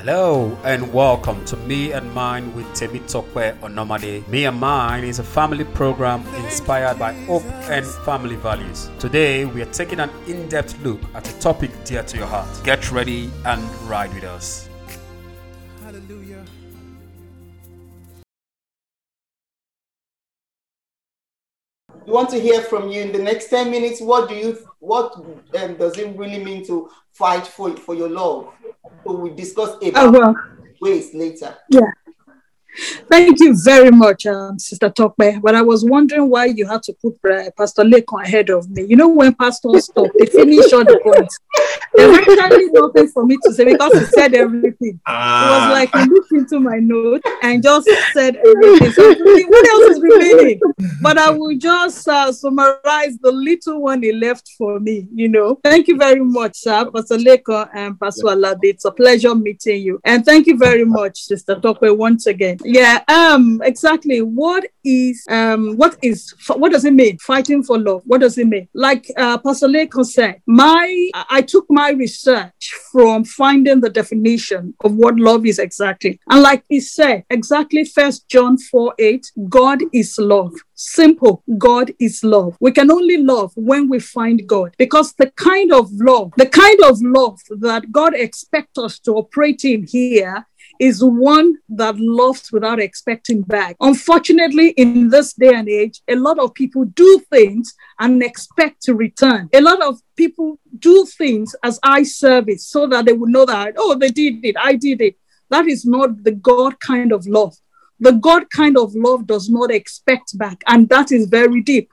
Hello and welcome to Me and Mine with Temi Tokwe Onomade. Me and Mine is a family program inspired by hope and family values. Today we are taking an in-depth look at a topic dear to your heart. Get ready and ride with us. Hallelujah. We want to hear from you in the next 10 minutes. What do you what um, does it really mean to fight for for your love? So we discuss Oh, well, ways later. yeah. Thank you very much, um, Sister Tokpe. But I was wondering why you had to put uh, Pastor Lekon ahead of me. You know, when pastors talk, they finish all the points. There's actually nothing for me to say because he said everything. It was like he looked into my note and just said everything. So what else is remaining? But I will just uh, summarize the little one he left for me. You know, thank you very much, sir, Pastor Leko and Pastor Alabi. It's a pleasure meeting you, and thank you very much, Sister Tokwe, once again. Yeah, um, exactly. What is um, what is what does it mean? Fighting for love. What does it mean? Like uh, Pastor Leko said, my I took my research from finding the definition of what love is exactly, and like he said, exactly First John four eight, God is love. Simple. God is love. We can only love when we find God because the kind of love, the kind of love that God expects us to operate in here is one that loves without expecting back. Unfortunately, in this day and age, a lot of people do things and expect to return. A lot of people do things as eye service so that they would know that, oh, they did it, I did it. That is not the God kind of love. The God kind of love does not expect back, and that is very deep.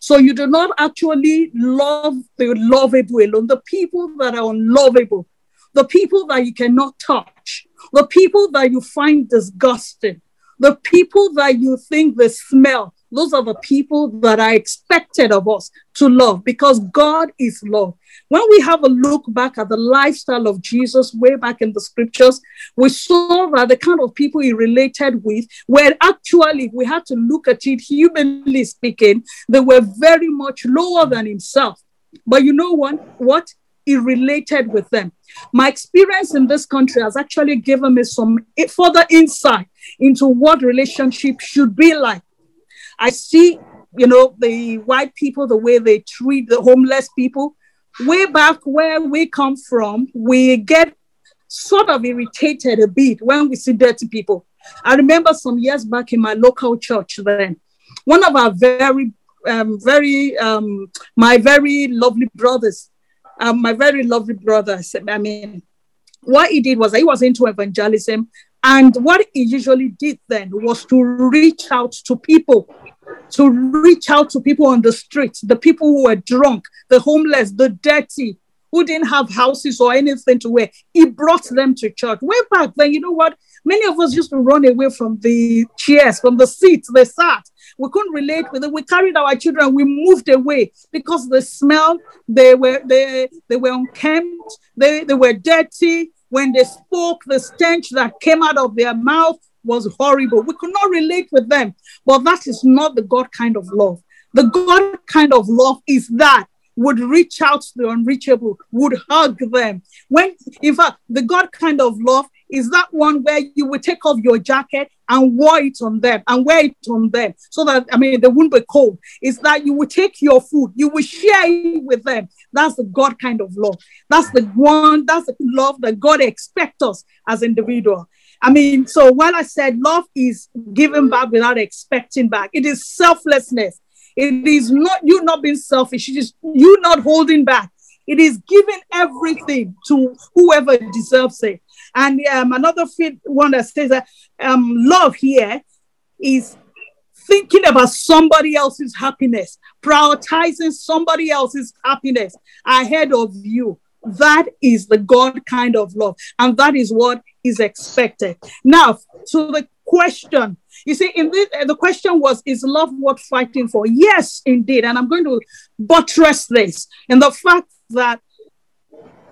So you do not actually love the lovable alone, the people that are unlovable, the people that you cannot touch, the people that you find disgusting, the people that you think they smell. Those are the people that are expected of us to love because God is love. When we have a look back at the lifestyle of Jesus way back in the scriptures, we saw that the kind of people he related with were actually, we had to look at it humanly speaking, they were very much lower than himself. But you know what? What? He related with them. My experience in this country has actually given me some further insight into what relationship should be like. I see, you know, the white people, the way they treat the homeless people. Way back where we come from, we get sort of irritated a bit when we see dirty people. I remember some years back in my local church then, one of our very, um, very, um, my very lovely brothers, um, my very lovely brother, I mean, what he did was he was into evangelism. And what he usually did then was to reach out to people, to reach out to people on the streets, the people who were drunk, the homeless, the dirty, who didn't have houses or anything to wear. He brought them to church. Way back then, you know what? Many of us used to run away from the chairs, from the seats they sat. We couldn't relate with it. We carried our children. We moved away because the smell, they were they they were unkempt, they, they were dirty. When they spoke, the stench that came out of their mouth was horrible. We could not relate with them. But that is not the God kind of love. The God kind of love is that would reach out to the unreachable, would hug them. When, in fact, the God kind of love is that one where you would take off your jacket and wear it on them and wear it on them so that, I mean, they wouldn't be cold. Is that you would take your food, you will share it with them. That's the God kind of love. That's the one, that's the love that God expects us as individual. I mean, so while I said love is giving back without expecting back, it is selflessness. It is not you not being selfish. It is you not holding back. It is giving everything to whoever deserves it. And um, another fit one that says that um, love here is thinking about somebody else's happiness, prioritizing somebody else's happiness ahead of you. That is the God kind of love. And that is what is expected. Now, to the question, you see, in the question was, is love worth fighting for? Yes, indeed. And I'm going to buttress this in the fact that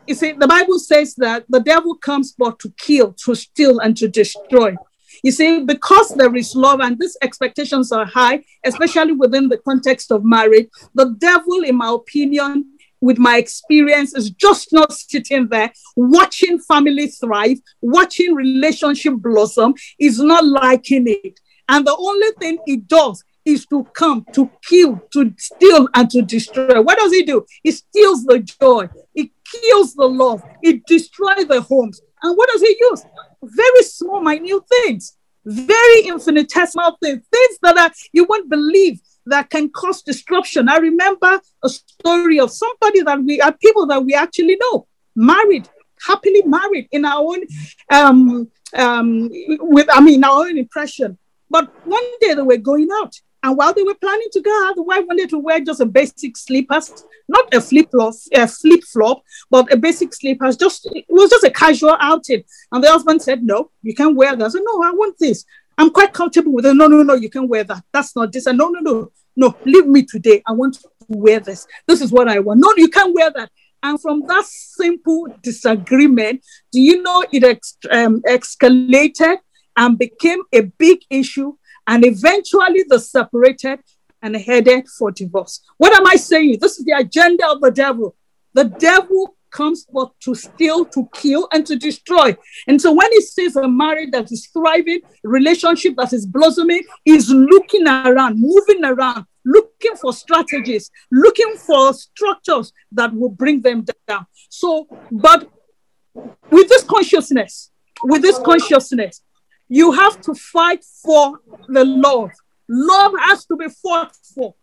you see, the Bible says that the devil comes but to kill, to steal, and to destroy. You see, because there is love and these expectations are high, especially within the context of marriage, the devil, in my opinion, with my experience is just not sitting there watching family thrive, watching relationship blossom, is not liking it. And the only thing it does is to come to kill, to steal, and to destroy. What does he do? He steals the joy, he kills the love, it destroys the homes. And what does he use? Very small, minute things, very infinitesimal things, things that are, you won't believe that can cause disruption. I remember a story of somebody that we are people that we actually know, married, happily married in our own um um with I mean our own impression. But one day they were going out and while they were planning to go out, the wife wanted to wear just a basic slippers, not a flip flop, a flip flop, but a basic slippers. Just it was just a casual outing. And the husband said, "No, you can't wear that." I said, "No, I want this. I'm quite comfortable with it. No, no, no, you can wear that. That's not this. And no, no, no, no. Leave me today. I want to wear this. This is what I want. No, you can't wear that." And from that simple disagreement, do you know it ex- um, escalated and became a big issue and eventually they separated and headed for divorce. What am I saying? This is the agenda of the devil. The devil comes forth to steal, to kill, and to destroy. And so when he sees a marriage that is thriving, relationship that is blossoming, he's looking around, moving around, looking for strategies, looking for structures that will bring them down. So, but with this consciousness, with this consciousness, you have to fight for the love. Love has to be fought for.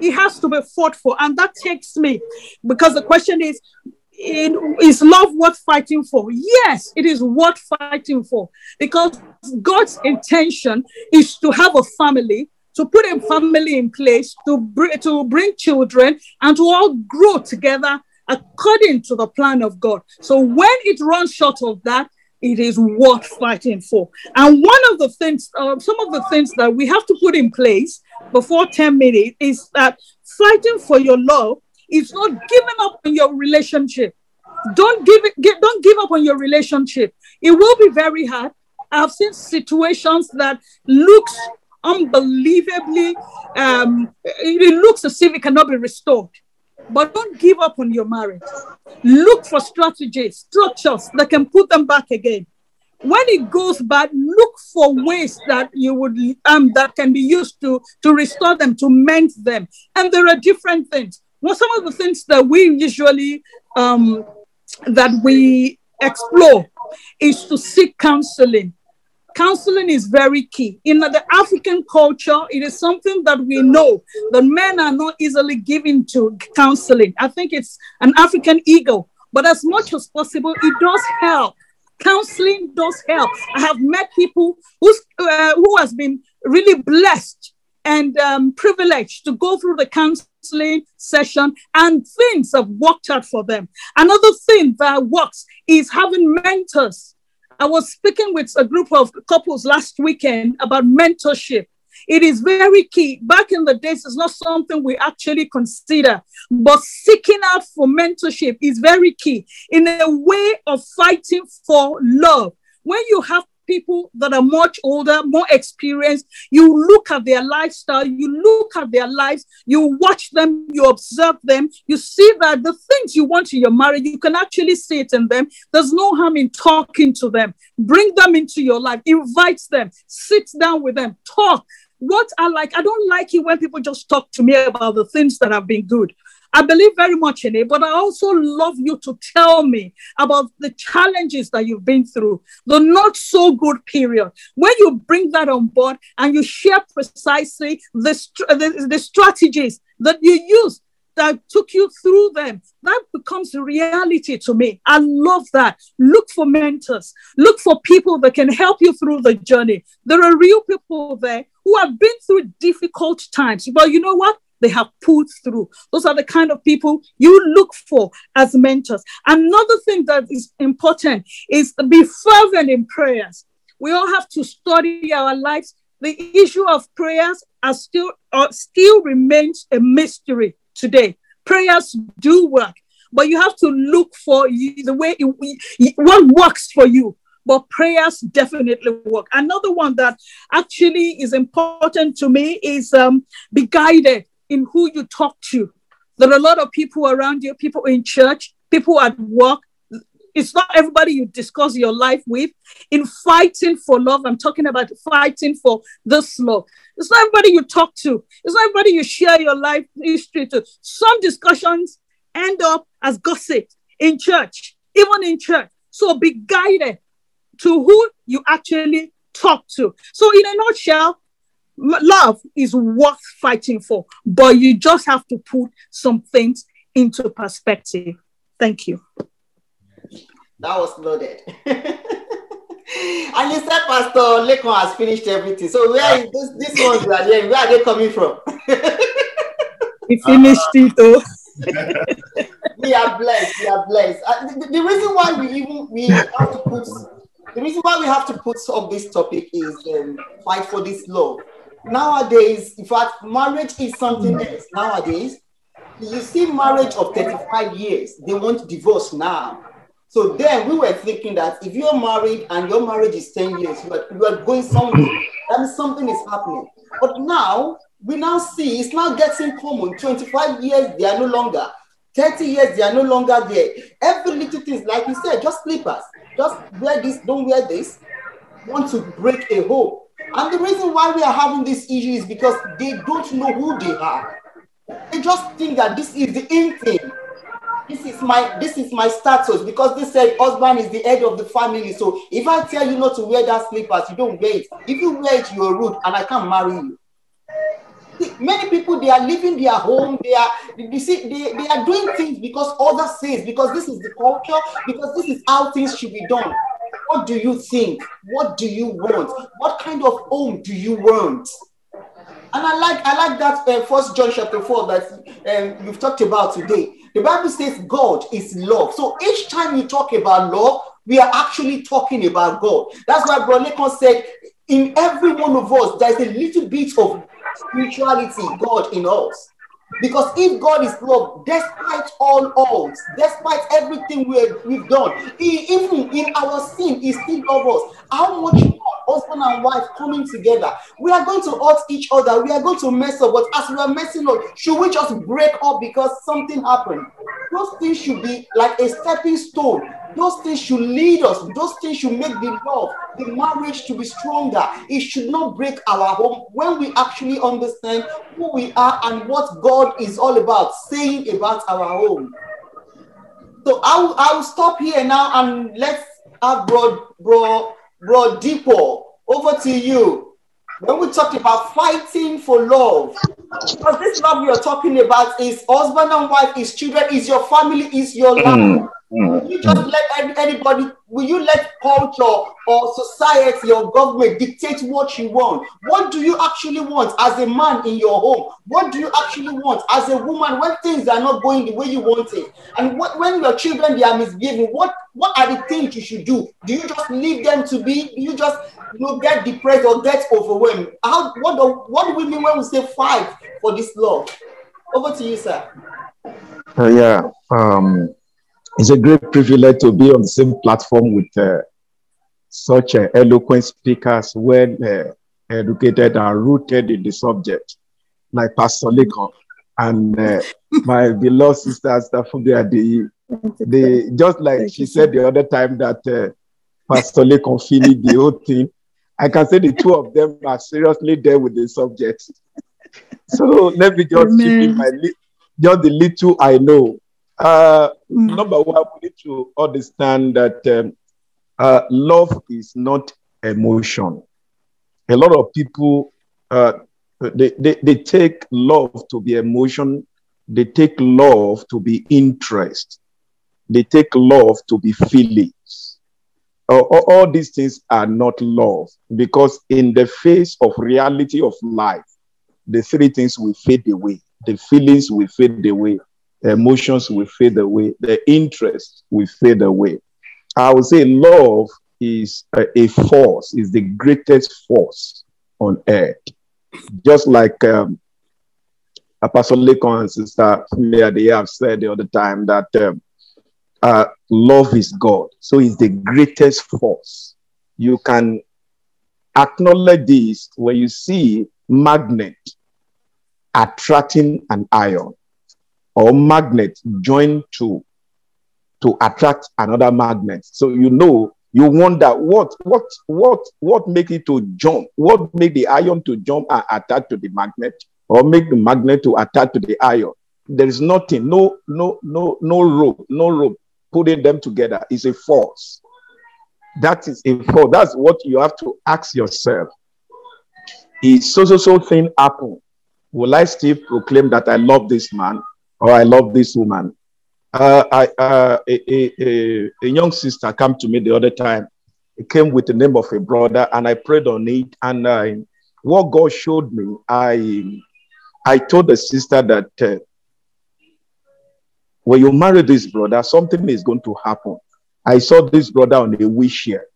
It has to be fought for. And that takes me because the question is is love worth fighting for? Yes, it is worth fighting for because God's intention is to have a family, to put a family in place, to, br- to bring children, and to all grow together according to the plan of God. So when it runs short of that, it is worth fighting for. And one of the things, uh, some of the things that we have to put in place before 10 minutes is that fighting for your love is not giving up on your relationship. Don't give it, get, don't give up on your relationship. It will be very hard. I've seen situations that looks unbelievably, um, it looks as if it cannot be restored. But don't give up on your marriage. Look for strategies, structures that can put them back again. When it goes bad, look for ways that you would um that can be used to to restore them, to mend them. And there are different things. Well, some of the things that we usually um that we explore is to seek counseling counseling is very key. In the African culture, it is something that we know that men are not easily given to counseling. I think it's an African ego, but as much as possible, it does help. Counseling does help. I have met people who's, uh, who has been really blessed and um, privileged to go through the counseling session and things have worked out for them. Another thing that works is having mentors I was speaking with a group of couples last weekend about mentorship. It is very key. Back in the days, it's not something we actually consider, but seeking out for mentorship is very key in a way of fighting for love. When you have people that are much older, more experienced. You look at their lifestyle, you look at their lives, you watch them, you observe them, you see that the things you want in your marriage, you can actually see it in them. There's no harm in talking to them. Bring them into your life, invite them, sit down with them, talk. What I like, I don't like it when people just talk to me about the things that have been good. I believe very much in it, but I also love you to tell me about the challenges that you've been through, the not so good period. When you bring that on board and you share precisely the, the, the strategies that you use that took you through them. That becomes reality to me. I love that. Look for mentors, look for people that can help you through the journey. There are real people there who have been through difficult times. But you know what? They have pulled through. Those are the kind of people you look for as mentors. Another thing that is important is to be fervent in prayers. We all have to study our lives. The issue of prayers are still uh, still remains a mystery today. Prayers do work, but you have to look for the way it, what works for you but prayers definitely work. Another one that actually is important to me is um, be guided in who you talk to. There are a lot of people around you, people in church, people at work. It's not everybody you discuss your life with. In fighting for love, I'm talking about fighting for this love. It's not everybody you talk to. It's not everybody you share your life history to. Some discussions end up as gossip in church, even in church. So be guided to who you actually talk to. So, in a nutshell, love is worth fighting for, but you just have to put some things into perspective. Thank you. That was loaded. and you said Pastor Lekon has finished everything. So where is this this ones you are hearing? Where are they coming from? We finished it though. we are blessed. We are blessed. Uh, the, the reason why we even we have to put the reason why we have to put up this topic is um, fight for this love. Nowadays, in fact, marriage is something mm. else. Nowadays, you see marriage of 35 years, they want divorce now. So then we were thinking that if you're married and your marriage is 10 years, you are, you are going somewhere, that means something is happening. But now, we now see it's now getting common. 25 years, they are no longer. 30 years, they are no longer there. Every little thing, like you said, just slippers. Just wear this, don't wear this. Want to break a hole. And the reason why we are having this issue is because they don't know who they are. They just think that this is the in thing. This is my this is my status because they said husband is the head of the family. So if I tell you not to wear that slippers, you don't wear it. If you wear it, you're rude, and I can't marry you. Many people they are leaving their home, they are you see, they, they are doing things because others say because this is the culture, because this is how things should be done. What do you think? What do you want? What kind of home do you want? And I like I like that uh, First John chapter four that um, you've talked about today. The Bible says God is love. So each time you talk about love, we are actually talking about God. That's why Brother Lekon said, in every one of us, there's a little bit of spirituality, God in us. Because if God is love, despite all odds, despite everything we have, we've done, he, even in our sin, He still loves us. How much husband and wife coming together? We are going to hurt each other. We are going to mess up. But as we are messing up, should we just break up because something happened? Those things should be like a stepping stone those things should lead us. Those things should make the love, the marriage to be stronger. It should not break our home when we actually understand who we are and what God is all about, saying about our home. So I'll, I'll stop here now and let's have bro, bro, bro Dipo over to you. When we talk about fighting for love, because this love we are talking about is husband and wife, is children, is your family, is your mm. life. Will you just let anybody, will you let culture or society or government dictate what you want? What do you actually want as a man in your home? What do you actually want as a woman when things are not going the way you want it? And what, when your children they are misbehaving, what, what are the things you should do? Do you just leave them to be? Do you just you know, get depressed or get overwhelmed? How, what, do, what do we mean when we say fight for this love? Over to you, sir. Uh, yeah. Um, it's a great privilege to be on the same platform with uh, such uh, eloquent speakers, well uh, educated and rooted in the subject, like Pastor Lekon and uh, my beloved sister Stafubia. The, the just like she said the other time that uh, Pastor Lekon finished the whole thing. I can say the two of them are seriously there with the subject. So let me just chip in my li- just the little I know. Uh, mm. Number one, we need to understand that um, uh, love is not emotion. A lot of people uh, they, they, they take love to be emotion. They take love to be interest. They take love to be feelings. all, all these things are not love because in the face of reality of life, the three things will fade away. The feelings will fade away emotions will fade away, the interest will fade away. I would say love is a, a force, is the greatest force on earth. Just like um, Apostle Lekon and Sister Fulia, they have said the other time that um, uh, love is God. So it's the greatest force. You can acknowledge this when you see magnet attracting an iron or magnet join to to attract another magnet. So you know, you wonder what what what what make it to jump? What make the iron to jump and attach to the magnet, or make the magnet to attach to the iron? There is nothing, no no no no rope, no rope putting them together. It's a force. That is a force. That's what you have to ask yourself. Is so so so thing happen? Will I still proclaim that I love this man or I love this woman? Uh, I, uh, a, a, a, young sister came to me the other time. It came with the name of a brother, and I prayed on it. And uh, what God showed me, I I told the sister that uh, when you marry this brother, something is going to happen. I saw this brother on a wheelchair.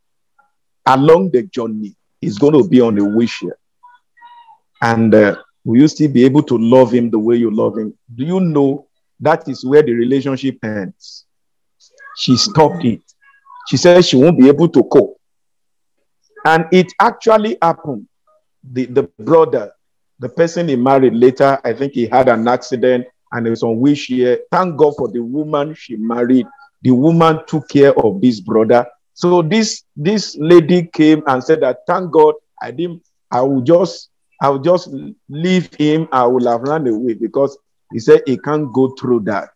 Along the journey, he's going to be on a wheelchair. And uh, will you still be able to love him the way you love him? Do you know that is where the relationship ends. She stopped it. She said she won't be able to cope. And it actually happened. The, the brother, the person he married later, I think he had an accident and it was on wheelchair. Thank God for the woman she married. The woman took care of this brother. So this this lady came and said that thank God I didn't I will just I will just leave him. I will have run away because he said he can't go through that.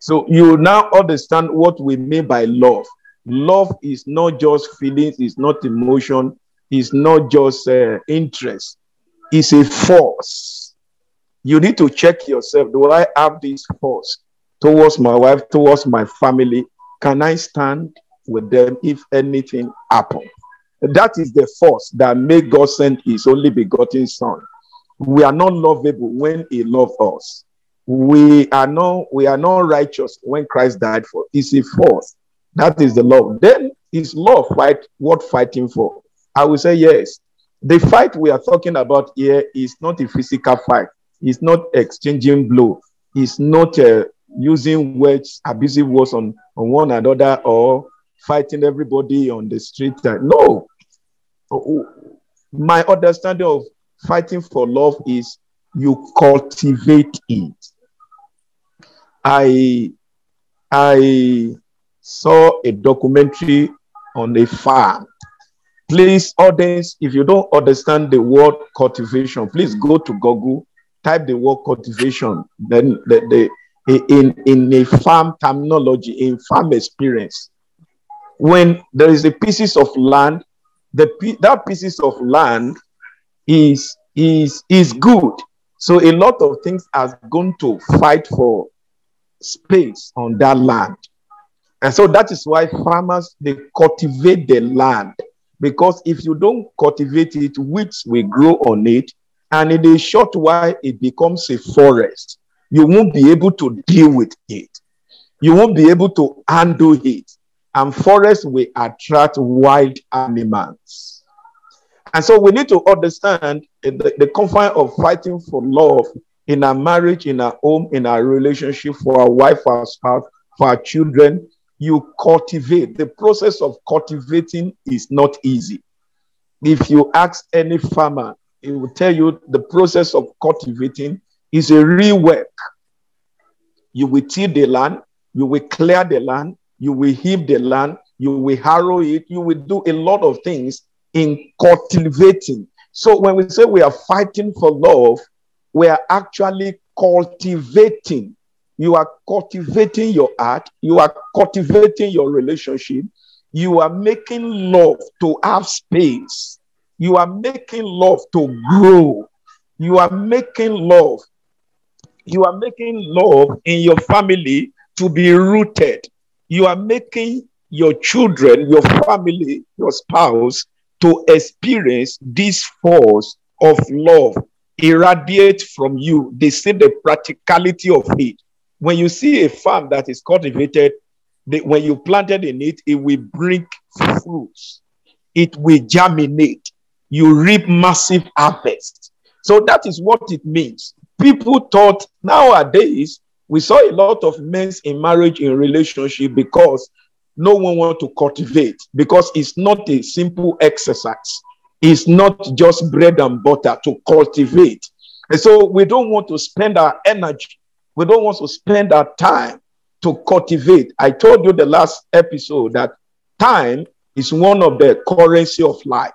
So you now understand what we mean by love. Love is not just feelings, it's not emotion, it's not just uh, interest, it's a force. You need to check yourself. Do I have this force towards my wife, towards my family? Can I stand with them if anything happens? That is the force that made God send his only begotten son. We are not lovable when he loved us we are not we are not righteous when Christ died for. It's a force. That is the love. Then is love fight what fighting for? I will say yes. The fight we are talking about here is not a physical fight. It's not exchanging blow. It's not uh, using words, abusive words on, on one another or fighting everybody on the street. No. Oh, my understanding of fighting for love is you cultivate it. I I saw a documentary on a farm. Please, audience, if you don't understand the word cultivation, please go to Google, type the word cultivation. Then the, the in in a farm terminology, in farm experience, when there is a pieces of land, the that pieces of land is is is good. So a lot of things are going to fight for space on that land. And so that is why farmers they cultivate the land because if you don't cultivate it, weeds will grow on it, and in a short while it becomes a forest. You won't be able to deal with it. You won't be able to handle it, and forests will attract wild animals. And so we need to understand the, the confine of fighting for love in our marriage, in our home, in our relationship, for our wife, our spouse, for our children. You cultivate. The process of cultivating is not easy. If you ask any farmer, he will tell you the process of cultivating is a real work. You will till the land, you will clear the land, you will heap the land, you will harrow it, you will do a lot of things in cultivating. So when we say we are fighting for love, we are actually cultivating. You are cultivating your art, you are cultivating your relationship, you are making love to have space, you are making love to grow, you are making love, you are making love in your family to be rooted, you are making your children, your family, your spouse to experience this force of love irradiate from you. They see the practicality of it. When you see a farm that is cultivated, when you planted in it, it will bring fruits. It will germinate. You reap massive harvest. So that is what it means. People thought nowadays we saw a lot of men in marriage in relationship because no one want to cultivate because it's not a simple exercise it's not just bread and butter to cultivate. And so we don't want to spend our energy We don't want to spend our time to cultivate. I told you the last episode that time is one of the currency of life.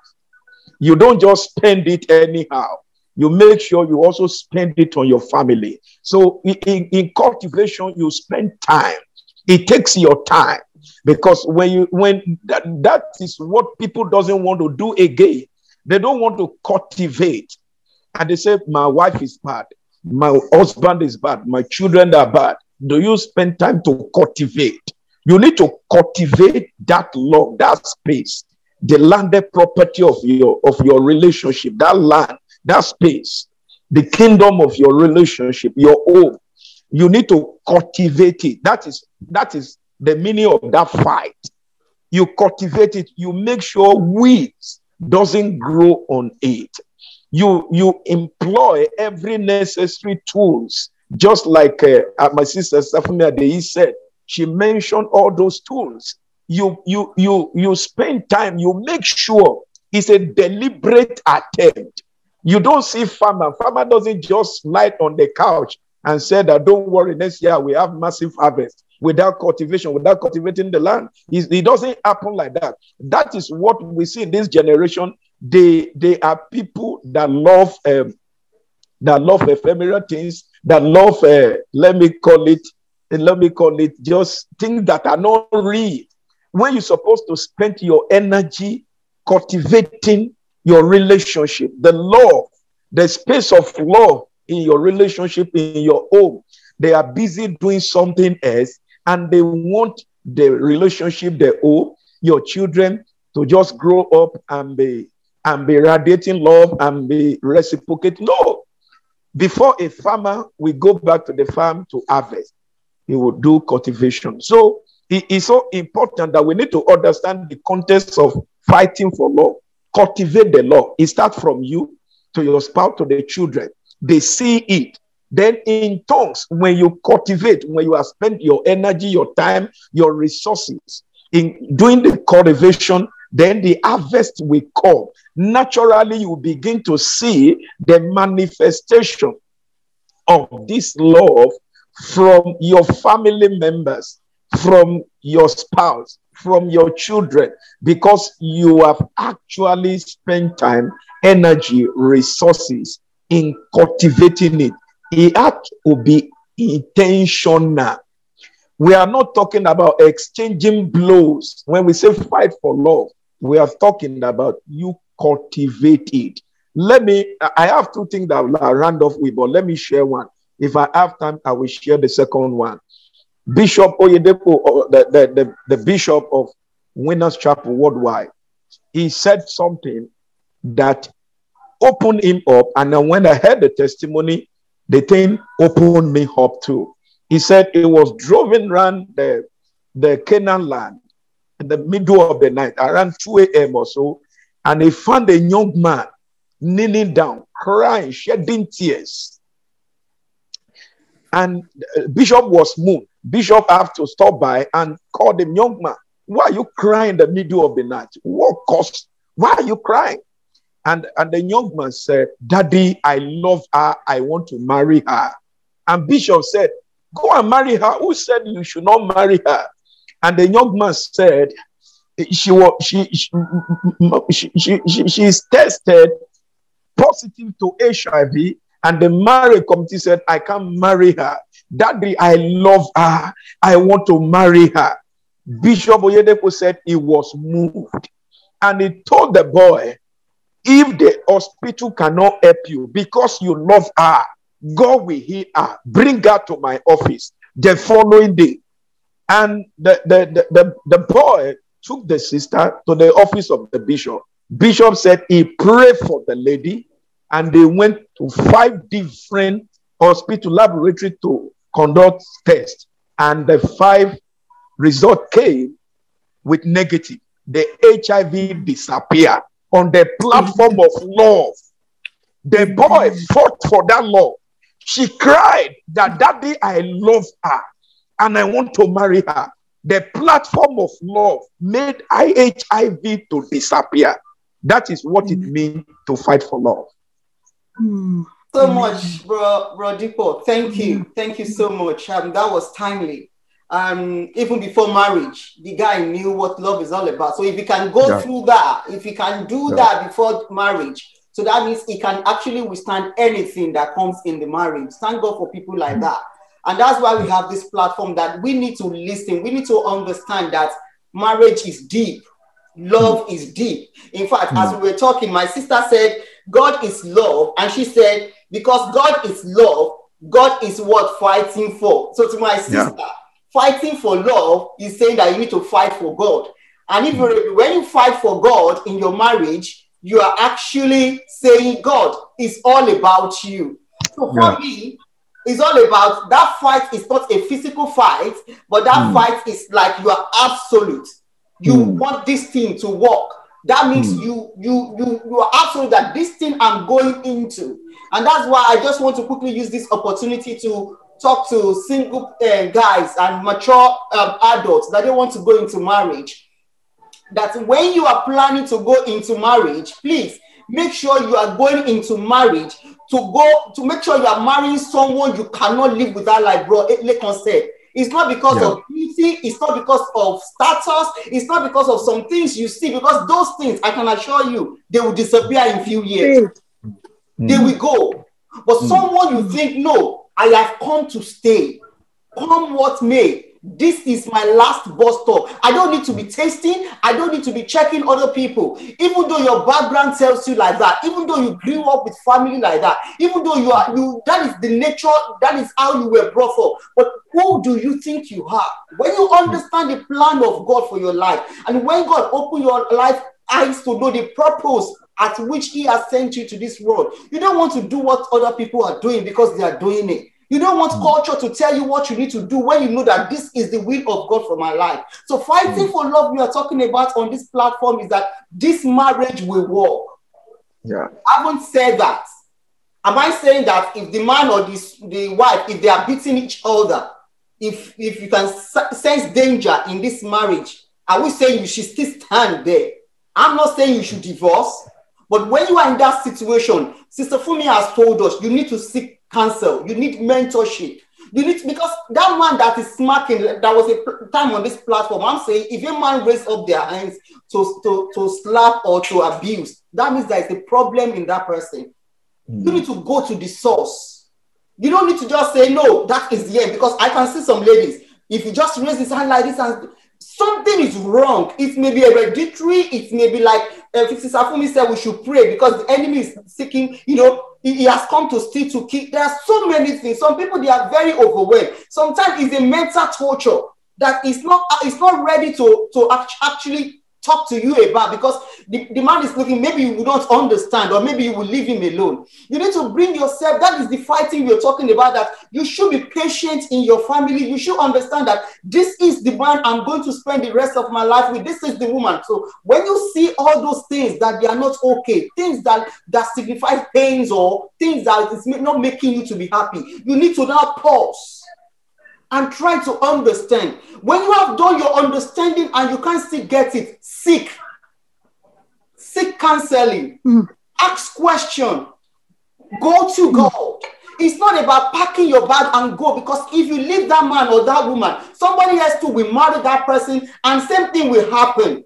You don't just spend it anyhow. You make sure you also spend it on your family. So in, in, cultivation, you spend time. It takes your time because when you when that, that is what people doesn't want to do again. They don't want to cultivate. And they say, My wife is bad, my husband is bad, my children are bad. Do you spend time to cultivate? You need to cultivate that love, that space, the landed property of your of your relationship, that land, that space, the kingdom of your relationship, your own. You need to cultivate it. That is that is the meaning of that fight. You cultivate it. You make sure weeds doesn't grow on it. You you employ every necessary tools, just like uh, my sister Stephanie said she mentioned all those tools. You you you you spend time. You make sure it's a deliberate attempt. You don't see farmer. Farmer doesn't just lie on the couch and say that don't worry, next year we have massive harvest without cultivation, without cultivating the land. It doesn't happen like that. That is what we see in this generation. They they are people that love um, that love ephemeral things, that love uh, let me call it let me call it just things that are not real. When you're supposed to spend your energy cultivating your relationship, the love, the space of love in your relationship, in your home, they are busy doing something else and they want the relationship, the home, your children to just grow up and be and be radiating love and be reciprocating. No. Before a farmer will go back to the farm to harvest, he will do cultivation. So it is so important that we need to understand the context of fighting for love. Cultivate the love. It starts from you to your spouse to the children. They see it. Then in tongues, when you cultivate, when you have spent your energy, your time, your resources in doing the cultivation, then the harvest will come. Naturally, you begin to see the manifestation of this love from your family members, from your spouse, from your children, because you have actually spent time, energy, resources in cultivating it. It had to be intentional. We are not talking about exchanging blows. When we say fight for love, we are talking about you cultivate it. Let me, I have two things that I'll round off with, but let me share one. If I have time, I will share the second one. Bishop Oyedepo, the, the, the, the bishop of Winners Chapel Worldwide, he said something that opened him up. And then when I heard the testimony, the thing opened me up too. He said he was driving around the, the Canaan land in the middle of the night, around 2 a.m. or so, and he found a young man kneeling down, crying, shedding tears. And uh, Bishop was moved. Bishop have to stop by and call the young man. Why are you crying in the middle of the night? What caused? Why are you crying? And, and the young man said, Daddy, I love her. I want to marry her. And Bishop said, Go and marry her. Who said you should not marry her? And the young man said, she was she, she, she, she, she is tested positive to HIV, and the marriage committee said, I can't marry her. Daddy, I love her. I want to marry her. Bishop Oyedepo said he was moved. And he told the boy, if the hospital cannot help you because you love her, will heal her. Bring her to my office the following day. And the, the, the, the, the boy took the sister to the office of the bishop. Bishop said he prayed for the lady, and they went to five different hospital laboratory to conduct test, And the five result came with negative. The HIV disappeared on the platform of love. The boy fought for that love. She cried that daddy, I love her and I want to marry her. The platform of love made HIV to disappear. That is what it means to fight for love. Hmm. So mm-hmm. much, bro, bro Dipo. Thank you, mm-hmm. thank you so much. Um, that was timely. Um, even before marriage, the guy knew what love is all about. So if he can go Yeah. through that, if he can do Yeah. that before marriage, so that means he can actually withstand anything that comes in the marriage. Thank God for people like mm-hmm. that. And that's why we have this platform that we need to listen. We need to understand that marriage is deep. Love is deep. In fact, as we were talking, my sister said, God is love. And she said, because God is love, God is what fighting for. So to my sister, fighting for love is saying that you need to fight for God. And if you, when you fight for God in your marriage, you are actually saying, God is all about you. So for Yeah. me, it's all about that fight is not a physical fight, but that Mm. fight is like you are absolute. You Mm. want this thing to work. That means Mm. you you you you are absolute that this thing I'm going into, and that's why I just want to quickly use this opportunity to talk to single uh, guys and mature um, adults that they want to go into marriage that when you are planning to go into marriage, please make sure you are going into marriage to go to make sure you are marrying someone you cannot live without, like bro Lekon said. It's not because Yeah. of beauty, it's not because of status, it's not because of some things you see, because those things I can assure you they will disappear in few years Faith. they mm. will go. But mm. someone you think, no, I have come to stay. Come what may. This is my last bus stop. I don't need to be tasting. I don't need to be checking other people. Even though your background tells you like that, even though you grew up with family like that, even though you are you that is the nature, that is how you were brought up. But who do you think you are? When you understand the plan of God for your life, and when God open your life eyes to know the purpose at which He has sent you to this world. You don't want to do what other people are doing because they are doing it. You don't want hmm. culture to tell you what you need to do when you know that this is the will of God for my life. So, fighting hmm. for love we are talking about on this platform is that this marriage will work. Yeah. I haven't said that. Am I saying that if the man or this, the wife, if they are beating each other, if if you can sense danger in this marriage, are we saying you should still stand there? I'm not saying you should divorce, but when you are in that situation, Sister Fumi has told us you need to seek counsel, you need mentorship. You need because that man that is smacking, that was a time on this platform. I'm saying if a man raise up their hands to, to, to slap or to abuse, that means there is a problem in that person. Mm. You need to go to the source. You don't need to just say, no, that is the end. Because I can see some ladies, if you just raise his hand like this and something is wrong, it may be hereditary, it may be like uh, Fifty Safumi said, we should pray because the enemy is seeking, you know, he, he has come to steal, to kill. There are so many things. Some people, they are very overwhelmed. Sometimes it's a mental torture that is not, uh, it's not ready to, to actually talk to you about because the, the man is looking, maybe you not understand, or maybe you will leave him alone. You need to bring yourself. That is the fighting we're talking about. That you should be patient in your family. You should understand that this is the man I'm going to spend the rest of my life with. This is the woman. So when you see all those things that they are not okay, things that that signify pains or things that is not making you to be happy, you need to now pause and try to understand. When you have done your understanding and you can't still get it, seek. Seek counseling. Mm. Ask question. Go to God. It's not about packing your bag and go because if you leave that man or that woman, somebody else too will marry that person and same thing will happen.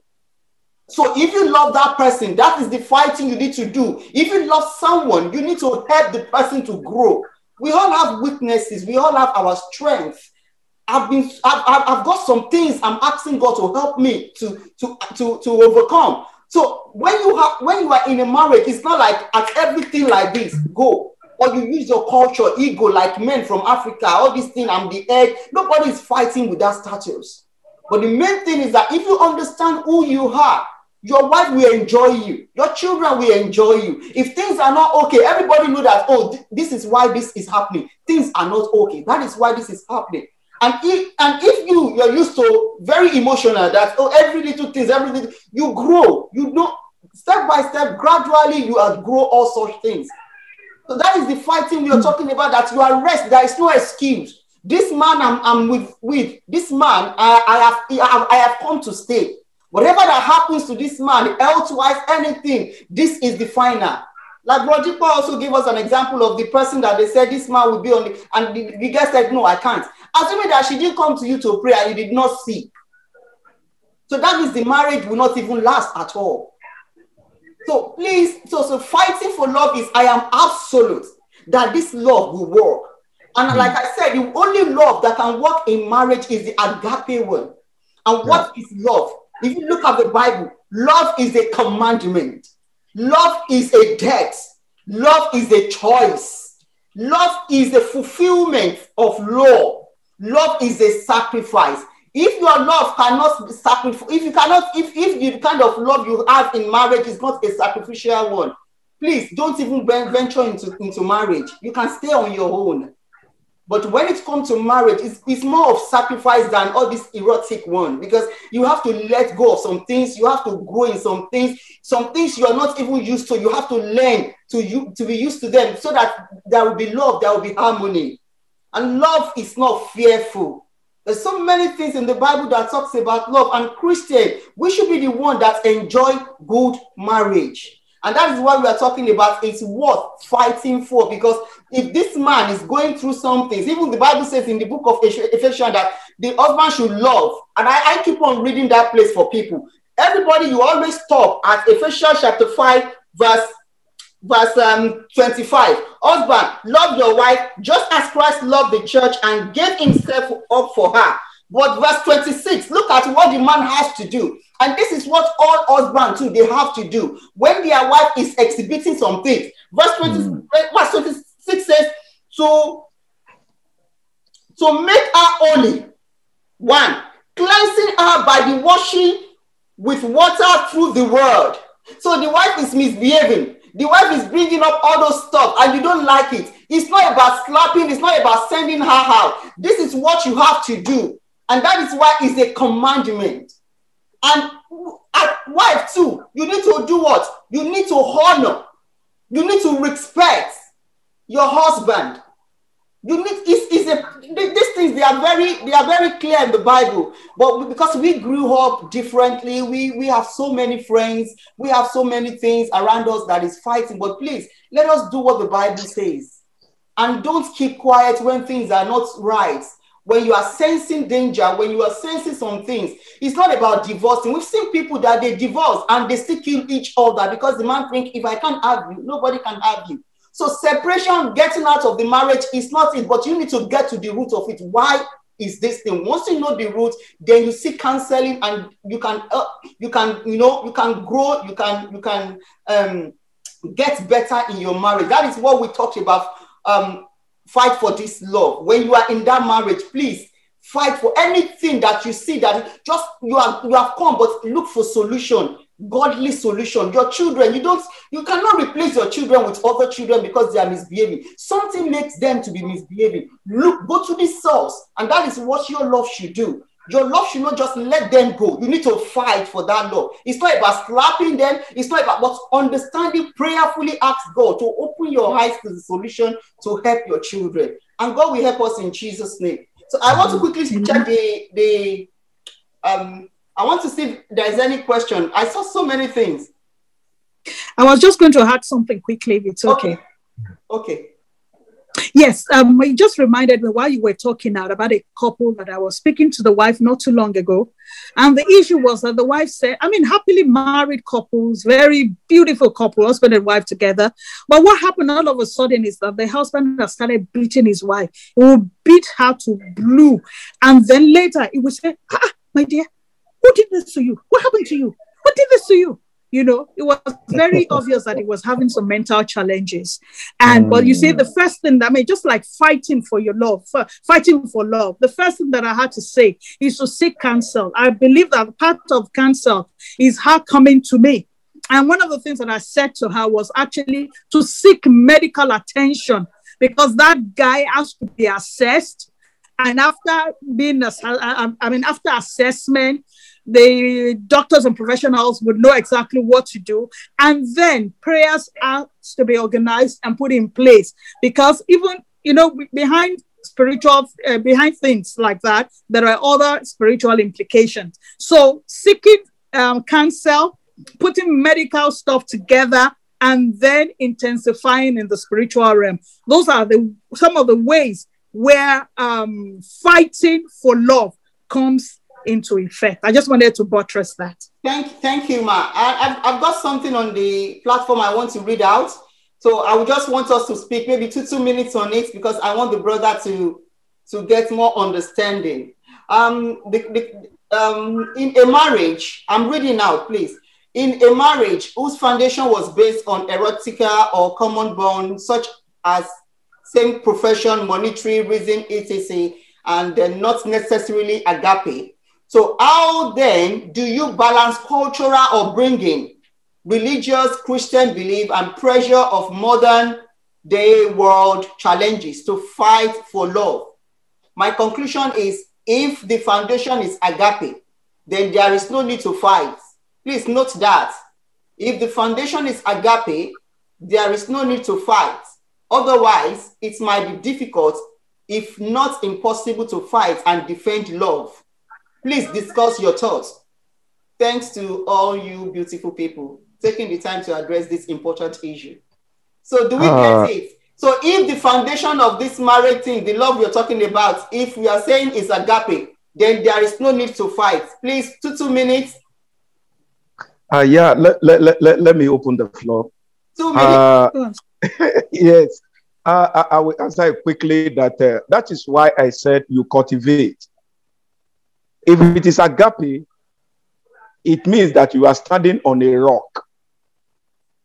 So if you love that person, that is the fighting you need to do. If you love someone, you need to help the person to grow. We all have weaknesses. We all have our strengths. I've been, I've, I've got some things I'm asking God to help me to to to to overcome. So when you have when you are in a marriage, it's not like at everything like this go or you use your culture ego like men from Africa. All these things, I'm the head. Nobody is fighting with that status. But the main thing is that if you understand who you are, your wife will enjoy you. Your children will enjoy you. If things are not okay, everybody know that, oh, th- this is why this is happening. Things are not okay. That is why this is happening. And if, and if you, you're used to very emotional, that, oh, every little things, every little, you grow. You know, step by step, gradually, you outgrow all such things. So that is the fighting we are talking about, that you are rest. There is no excuse. This man I'm, I'm with, with, this man, I, I, have, I have come to stay. Whatever that happens to this man, health-wise, anything, this is the final. Like Bro Dipo also gave us an example of the person that they said this man will be on the, and the, the guy said, No, I can't. Assuming that she didn't come to you to pray and you did not see. So that means the marriage will not even last at all. So please, so, so fighting for love is I am absolute that this love will work. And hmm. like I said, the only love that can work in marriage is the agape one. And what is love? If you look at the Bible, love is a commandment. Love is a debt. Love is a choice. Love is the fulfillment of law. Love is a sacrifice. If your love cannot be sacrifice, if you cannot, if, if the kind of love you have in marriage is not a sacrificial one, please don't even venture into, into marriage. You can stay on your own. But when it comes to marriage, it's, it's more of sacrifice than all this erotic one because you have to let go of some things, you have to grow in some things, some things you are not even used to. You have to learn to you to be used to them so that there will be love, there will be harmony. And love is not fearful. There's so many things in the Bible that talks about love. And Christian, we should be the one that enjoy good marriage. And that is what we are talking about. It's worth fighting for because if this man is going through some things, even the Bible says in the book of Ephesians that the husband should love. And I, I keep on reading that place for people. Everybody, you always stop at Ephesians chapter 5, verse verse um, 25 husband love your wife just as christ loved the church and gave himself up for her but verse 26 look at what the man has to do and this is what all husbands too they have to do when their wife is exhibiting some things. Verse 20, mm. verse 26 says, to, to make her holy. One, cleansing her by the washing with water through the word. So the wife is misbehaving. The wife is bringing up all those stuff and you don't like it. It's not about slapping, it's not about sending her out. This is what you have to do. And that is why it's a commandment. And wife too, you need to do what? You need to honor. You need to respect your husband. You need a these things they are very they are very clear in the Bible, but because we grew up differently, we we have so many friends, we have so many things around us that is fighting. But please let us do what the Bible says, and don't keep quiet when things are not right when you are sensing danger, when you are sensing some things, it's not about divorcing. We've seen people that they divorce and they still kill each other because the man think if I can't have you, nobody can have you. So separation, getting out of the marriage is not it, but you need to get to the root of it. Why is this thing? Once you know the root, then you see counseling and you can uh, you can you know you can grow, you can you can um, get better in your marriage. That is what we talked about um, fight for this love. When you are in that marriage, please fight for anything that you see that just you are you have come, but look for solution, godly solution. Your children, you don't, you cannot replace your children with other children because they are misbehaving. Something makes them to be misbehaving. Look, go to the source, and that is what your love should do. Your love should not just let them go. You need to fight for that love. It's not about slapping them. It's not about but understanding, prayerfully ask God to open your eyes to the solution to help your children. And God will help us in Jesus' name. So I want to quickly check the the um I want to see if there's any question. I saw so many things. I was just going to add something quickly. if It's okay. Okay. okay. Yes, um, it just reminded me while you were talking out about a couple that I was speaking to the wife not too long ago. And the issue was that the wife said, I mean, happily married couples, very beautiful couple, husband and wife together. But what happened all of a sudden is that the husband has started beating his wife. He would beat her to blue. And then later he would say, ah, my dear, who did this to you? What happened to you? Who did this to you? You know, it was very obvious that he was having some mental challenges. And mm. but you see, the first thing that I mean, just like fighting for your love, for, fighting for love, the first thing that I had to say is to seek counsel. I believe that part of counsel is her coming to me. And one of the things that I said to her was actually to seek medical attention because that guy has to be assessed. And after being, I mean, after assessment, the doctors and professionals would know exactly what to do. And then prayers are to be organized and put in place because even, you know, behind spiritual, uh, behind things like that, there are other spiritual implications. So seeking um, counsel, putting medical stuff together and then intensifying in the spiritual realm. Those are the some of the ways where um, fighting for love comes into effect. I just wanted to buttress that. Thank, thank you, Ma. I, I've, I've got something on the platform I want to read out. So I would just want us to speak maybe two, two minutes on it because I want the brother to, to get more understanding. Um, the, the, um, in a marriage, I'm reading out, please. In a marriage whose foundation was based on erotica or common bond, such as same profession, monetary reason, etc., and uh, not necessarily agape, so, how then do you balance cultural upbringing, religious Christian belief, and pressure of modern day world challenges to fight for love? My conclusion is if the foundation is agape, then there is no need to fight. Please note that. If the foundation is agape, there is no need to fight. Otherwise, it might be difficult, if not impossible, to fight and defend love. Please discuss your thoughts. Thanks to all you beautiful people taking the time to address this important issue. So, do we uh, get it? So, if the foundation of this marriage thing, the love we're talking about, if we are saying is agape, then there is no need to fight. Please, two, two minutes. Uh, yeah, let, let, let, let, let me open the floor. Two minutes. Uh, yes. Uh, I, I, will answer quickly that uh, that is why I said you cultivate. If it is agape, it means that you are standing on a rock.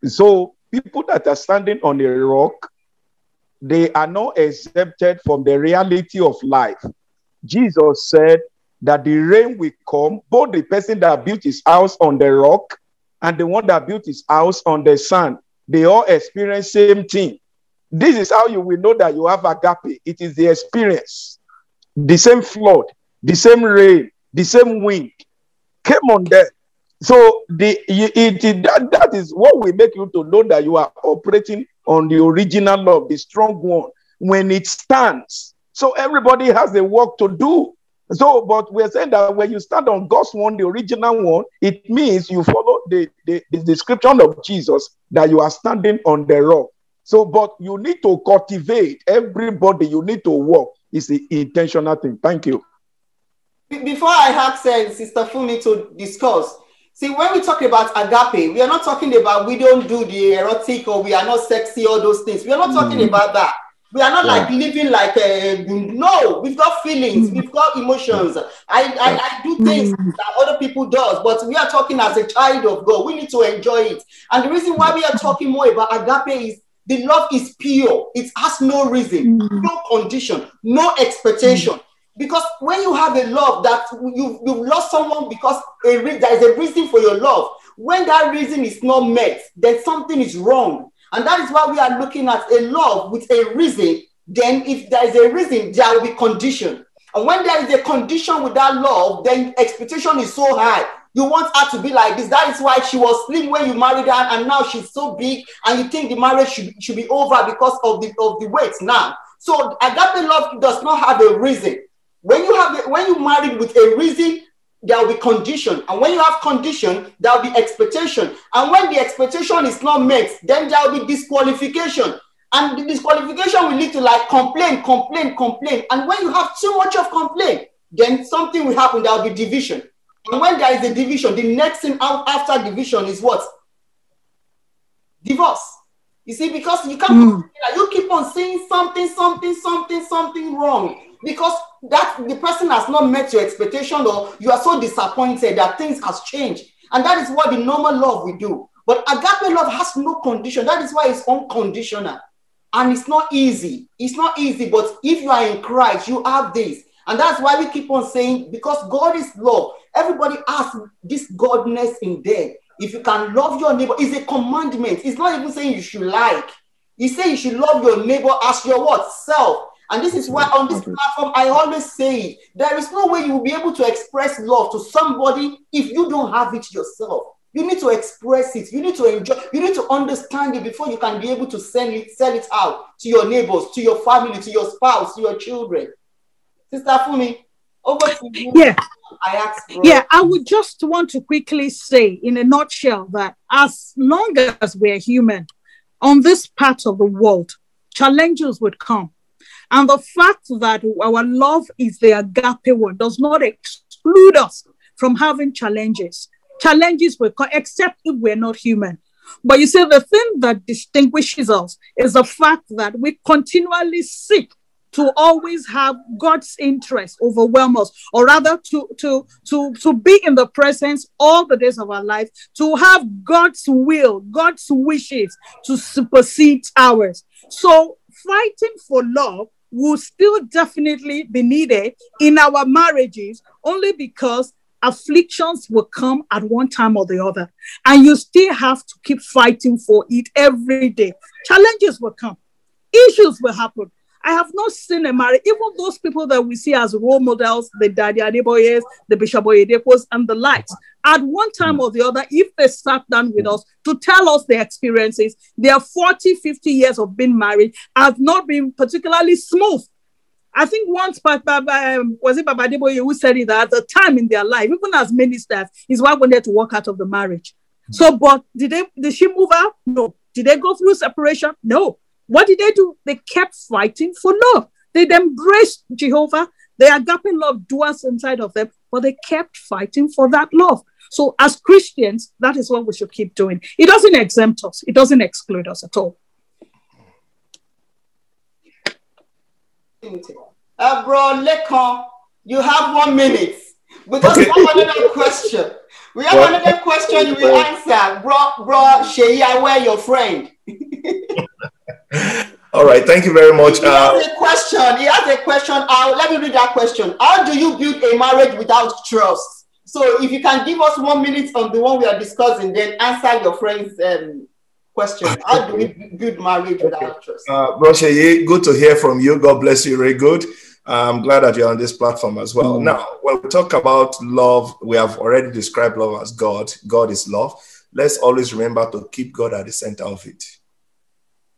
So people that are standing on a rock, they are not exempted from the reality of life. Jesus said that the rain will come, both the person that built his house on the rock and the one that built his house on the sand, they all experience same thing. This is how you will know that you have agape. It is the experience. The same flood, the same rain, the same wind came on them. So the it, it, that, that is what will make you to know that you are operating on the original love, the strong one, when it stands. So everybody has a work to do. So, but we're saying that when you stand on God's one, the original one, it means you follow the, the, the description of Jesus that you are standing on the rock. So, but you need to cultivate everybody, you need to work. It's the intentional thing. Thank you. Before I ask uh, Sister Fumi to discuss, see, when we talk about agape, we are not talking about we don't do the erotic or we are not sexy, all those things. We are not talking mm. about that. We are not yeah. like living like a no. We've got feelings, we've got emotions. I, I, I do things mm. that other people does, but we are talking as a child of God. We need to enjoy it. And the reason why we are talking more about agape is the love is pure. It has no reason, mm. no condition, no expectation. Because when you have a love that you, you've lost someone because a re- there is a reason for your love, when that reason is not met, then something is wrong. And that is why we are looking at a love with a reason. Then, if there is a reason, there will be condition. And when there is a condition with that love, then expectation is so high. You want her to be like this. That is why she was slim when you married her, and now she's so big, and you think the marriage should, should be over because of the of the weight now. So agape love does not have a reason. When you have when you married with a reason, there will be condition. And when you have condition, there will be expectation. And when the expectation is not met, then there will be disqualification. And the disqualification will lead to like complain, complain, complain. And when you have too much of complaint, then something will happen. There will be division. And when there is a division, the next thing after division is what? Divorce. You see, because you can't mm. you keep on saying something, something, something, something wrong because that the person has not met your expectation or you are so disappointed that things has changed. And that is what the normal love we do. But agape love has no condition. That is why it's unconditional. And it's not easy. It's not easy but if you are in christ you have this. And that's why we keep on saying because god is love. Everybody has this godness in there if you can love your neighbor it's a commandment. It's not even saying you should like. He say you should love your neighbor as your what? Self and this is why on this platform, I always say there is no way you will be able to express love to somebody if you don't have it yourself. You need to express it. You need to enjoy. You need to understand it before you can be able to send it, sell it out to your neighbors, to your family, to your spouse, to your children. Sister Fumi, over to you. Yeah. I asked. Yeah, I would just want to quickly say, in a nutshell, that as long as we're human on this part of the world, challenges would come. And the fact that our love is the agape one does not exclude us from having challenges. Challenges will come, except if we're not human. But you see, the thing that distinguishes us is the fact that we continually seek to always have God's interest overwhelm us, or rather to, to, to, to be in the presence all the days of our life, to have God's will, God's wishes to supersede ours. So fighting for love will still definitely be needed in our marriages only because afflictions will come at one time or the other. And you still have to keep fighting for it every day. Challenges will come, issues will happen. I have not seen a marriage, even those people that we see as role models, the Daddy Adeboyes, the Bishop Oyedepos, and the likes, at one time or the other, if they sat down with us to tell us their experiences, their 40, 50 years of being married have not been particularly smooth. I think once um, was it Baba Adeboye who said it that at the time in their life, even as ministers, his wife wanted to walk out of the marriage. So, but did they did she move out? No. Did they go through separation? No. What did they do? They kept fighting for love. They embraced Jehovah. The agape love dwells inside of them, but they kept fighting for that love. So, as Christians, that is what we should keep doing. It doesn't exempt us, it doesn't exclude us at all. Uh, bro, Lekan, you have one minute because we have another question. We have well, another question you will answer. Bro, bro, Sheyi, I wear your friend. All right, thank you very much. He uh, has a question. He has a question. Uh, let me read that question. How do you build a marriage without trust? So, if you can give us one minute on the one we are discussing, then answer your friend's um, question. How do we build marriage without trust? Uh, Roche, good to hear from you. God bless you. Very good. I'm glad that you're on this platform as well. Mm. Now, when we talk about love, we have already described love as God. God is love. Let's always remember to keep God at the center of it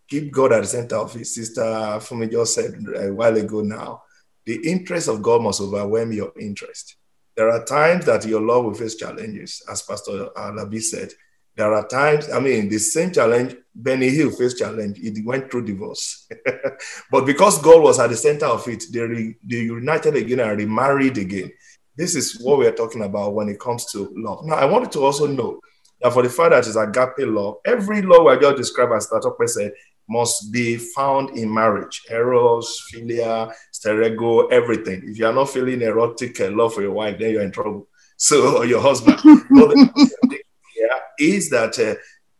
keep God at the center of it. Sister Fumi just said a while ago now, the interest of God must overwhelm your interest. There are times that your love will face challenges, as Pastor Alabi said. There are times, I mean, the same challenge, Benny Hinn faced challenge. He went through divorce. but because God was at the center of it, they, re, they united again and remarried again. This is what we're talking about when it comes to love. Now, I wanted to also know that for the fact that that is agape love, every love I just described, as Tatope said, must be found in marriage. Eros, philia, storge, everything. If you are not feeling erotic and love for your wife, then you're in trouble. So, your husband. yeah, is that uh,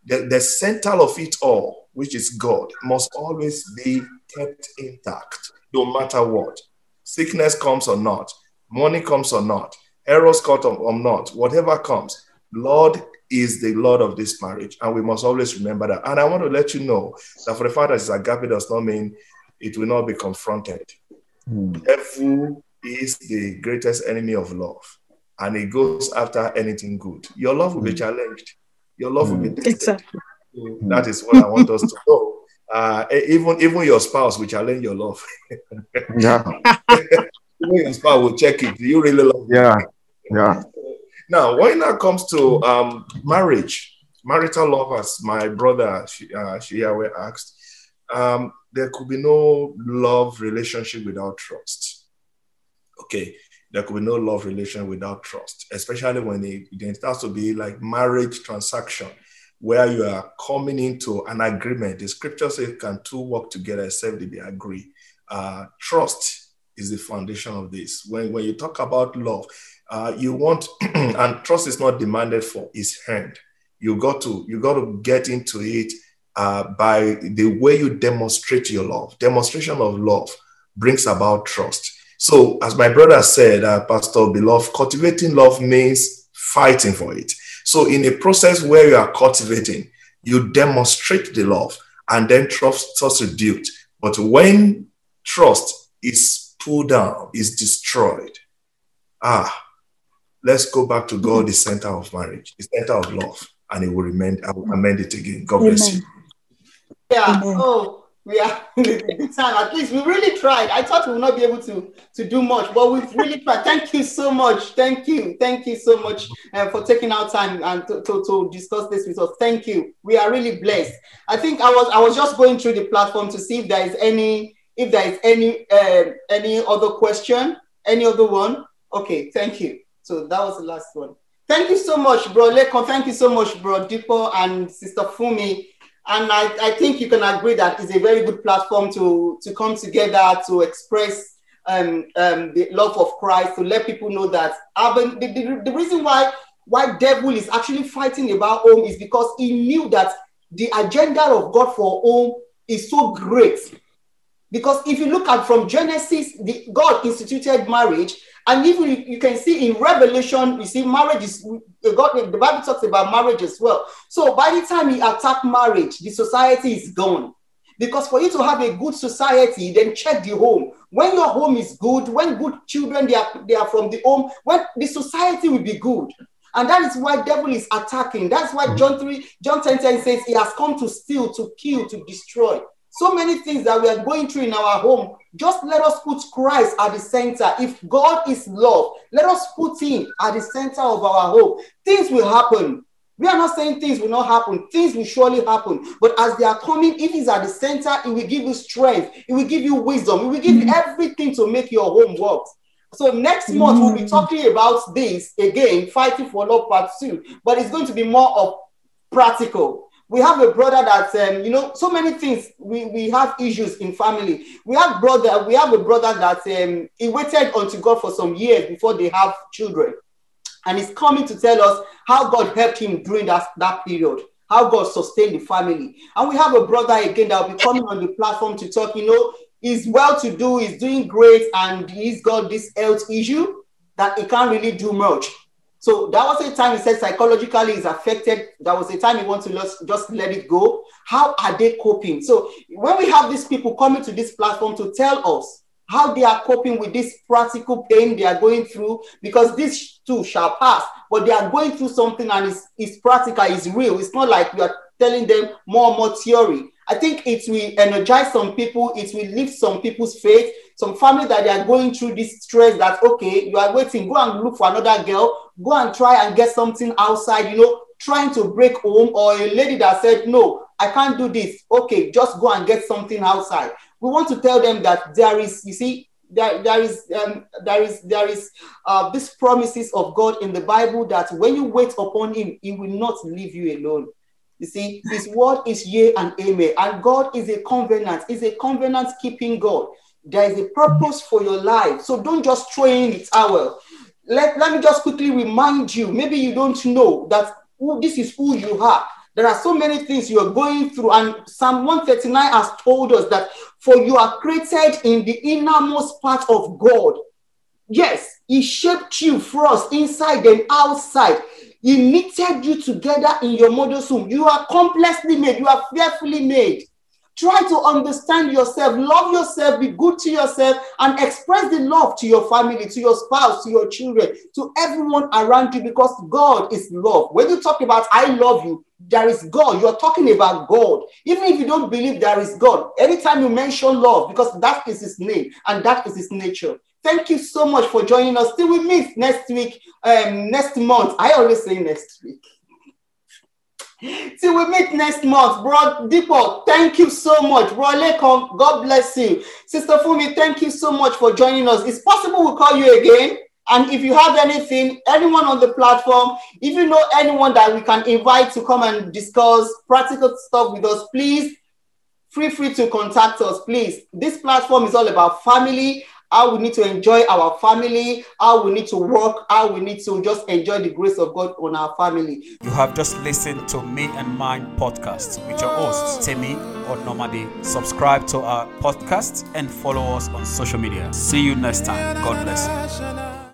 the, the center of it all, which is God, must always be kept intact, no matter what. Sickness comes or not, money comes or not, errors come or not, whatever comes, Lord is the Lord of this marriage. And we must always remember that. And I want to let you know that for the fact that it's agape does not mean it will not be confronted. Mm. Devil is the greatest enemy of love. And it goes after anything good. Your love will mm. be hmm. challenged. Your love mm. will be hmm. tested. Exactly. So that is what I want us to know. Uh, even even your spouse will challenge your love. yeah. even your spouse will check it. Do you really love? Yeah. Yeah. Now, when it comes to um, marriage, marital love, as my brother uh, Shiawe asked, um, there could be no love relationship without trust. Okay, there could be no love relation without trust, especially when it, it starts to be like marriage transaction, where you are coming into an agreement. The scripture says, "Can two work together except they agree?" Uh, trust is the foundation of this. When when you talk about love, uh, you want and trust is not demanded for is hand you got to you got to get into it uh, by the way you demonstrate your love demonstration of love brings about trust so as my brother said uh, pastor beloved cultivating love means fighting for it so in a process where you are cultivating you demonstrate the love and then trust to build but when trust is pulled down is destroyed ah let's go back to God, the center of marriage, the center of love, and it will remain. I will amend it again. God Amen. bless you. Yeah. Amen. Oh, we are the time. At least we really tried. I thought we would not be able to to do much, but we've really tried. Thank you so much. Thank you. Thank you so much uh, for taking our time and to, to, to discuss this with us. Thank you. We are really blessed. I think I was I was just going through the platform to see if there is any if there is any uh, any other question, any other one. Okay, thank you. So that was the last one. Thank you so much, bro Lekan. Thank you so much, bro Dipo and Sister Fumi. And I, I think you can agree that it's a very good platform to, to come together to express um, um, the love of Christ, to let people know that the, the, the reason why why devil is actually fighting about home is because he knew that the agenda of God for home is so great. Because if you look at from Genesis, the, God instituted marriage, and even you, you, can see in Revelation, you see marriage is God. The Bible talks about marriage as well. So by the time he attack marriage, the society is gone. Because for you to have a good society, then check the home. When your home is good, when good children they are they are from the home, when the society will be good. And that is why devil is attacking. That's why mm. John 3, John 10, 10 says he has come to steal, to kill, to destroy. So many things that we are going through in our home. Just let us put Christ at the center. If God is love, let us put him at the center of our home. Things will happen. We are not saying things will not happen. Things will surely happen. But as they are coming, if it's at the center, it will give you strength. It will give you wisdom. It will give you mm-hmm. everything to make your home work. So next month we'll be mm-hmm. talking about this again, fighting for love part two. But it's going to be more of practical we have a brother that um, you know so many things we, we have issues in family. We have brother we have a brother that um, he waited unto god for some years before they have children. And he's coming to tell us how god helped him during that, that period how god sustained the family. And we have a brother again that will be coming on the platform to talk you know he's well to do he's doing great and he's got this health issue that he can't really do much so that was a time he said psychologically is affected. That was a time he wants to just, let it go. How are they coping? So when we have these people coming to this platform to tell us how they are coping with this practical pain they are going through, because this too shall pass, but they are going through something and it's, it's practical, it's real. It's not like we are telling them more and more theory. I think it will energize some people, it will lift some people's faith, some family that they are going through this stress that, okay, you are waiting, go and look for another girl, go and try and get something outside, you know, trying to break home, or a lady that said, no, I can't do this. Okay, just go and get something outside. We want to tell them that there is, you see, there, there is um, there is there is uh, promises of God in the Bible that when you wait upon Him, He will not leave you alone. You see, His word is yea and amen. And God is a covenant, is a covenant keeping God. There is a purpose for your life. So don't just throw in the towel. Let, let me just quickly remind you maybe you don't know that who, this is who you are. There are so many things you are going through, and Psalm 139 has told us that for you are created in the innermost part of God. Yes, He shaped you first, inside and outside. He knitted you together in your mother's womb. You are complexly made, you are fearfully made. Try to understand yourself, love yourself, be good to yourself, and express the love to your family, to your spouse, to your children, to everyone around you because God is love. When you talk about I love you, there is God. You're talking about God. Even if you don't believe there is God, anytime you mention love, because that is his name and that is his nature, Thank you so much for joining us. Till we meet next week, um, next month. I always say next week. Till we meet next month, Bro Dipo, thank you so much. Bro Lekan, God bless you. Sister Fumi, thank you so much for joining us. It's possible we'll call you again. And if you have anything, anyone on the platform, if you know anyone that we can invite to come and discuss practical stuff with us, please feel free to contact us, please. This platform is all about family how we need to enjoy our family, how we need to work, how we need to just enjoy the grace of God on our family. You have just listened to Me and Mine podcast with your hosts, Temi or Nomade. Subscribe to our podcast and follow us on social media. See you next time. God bless you.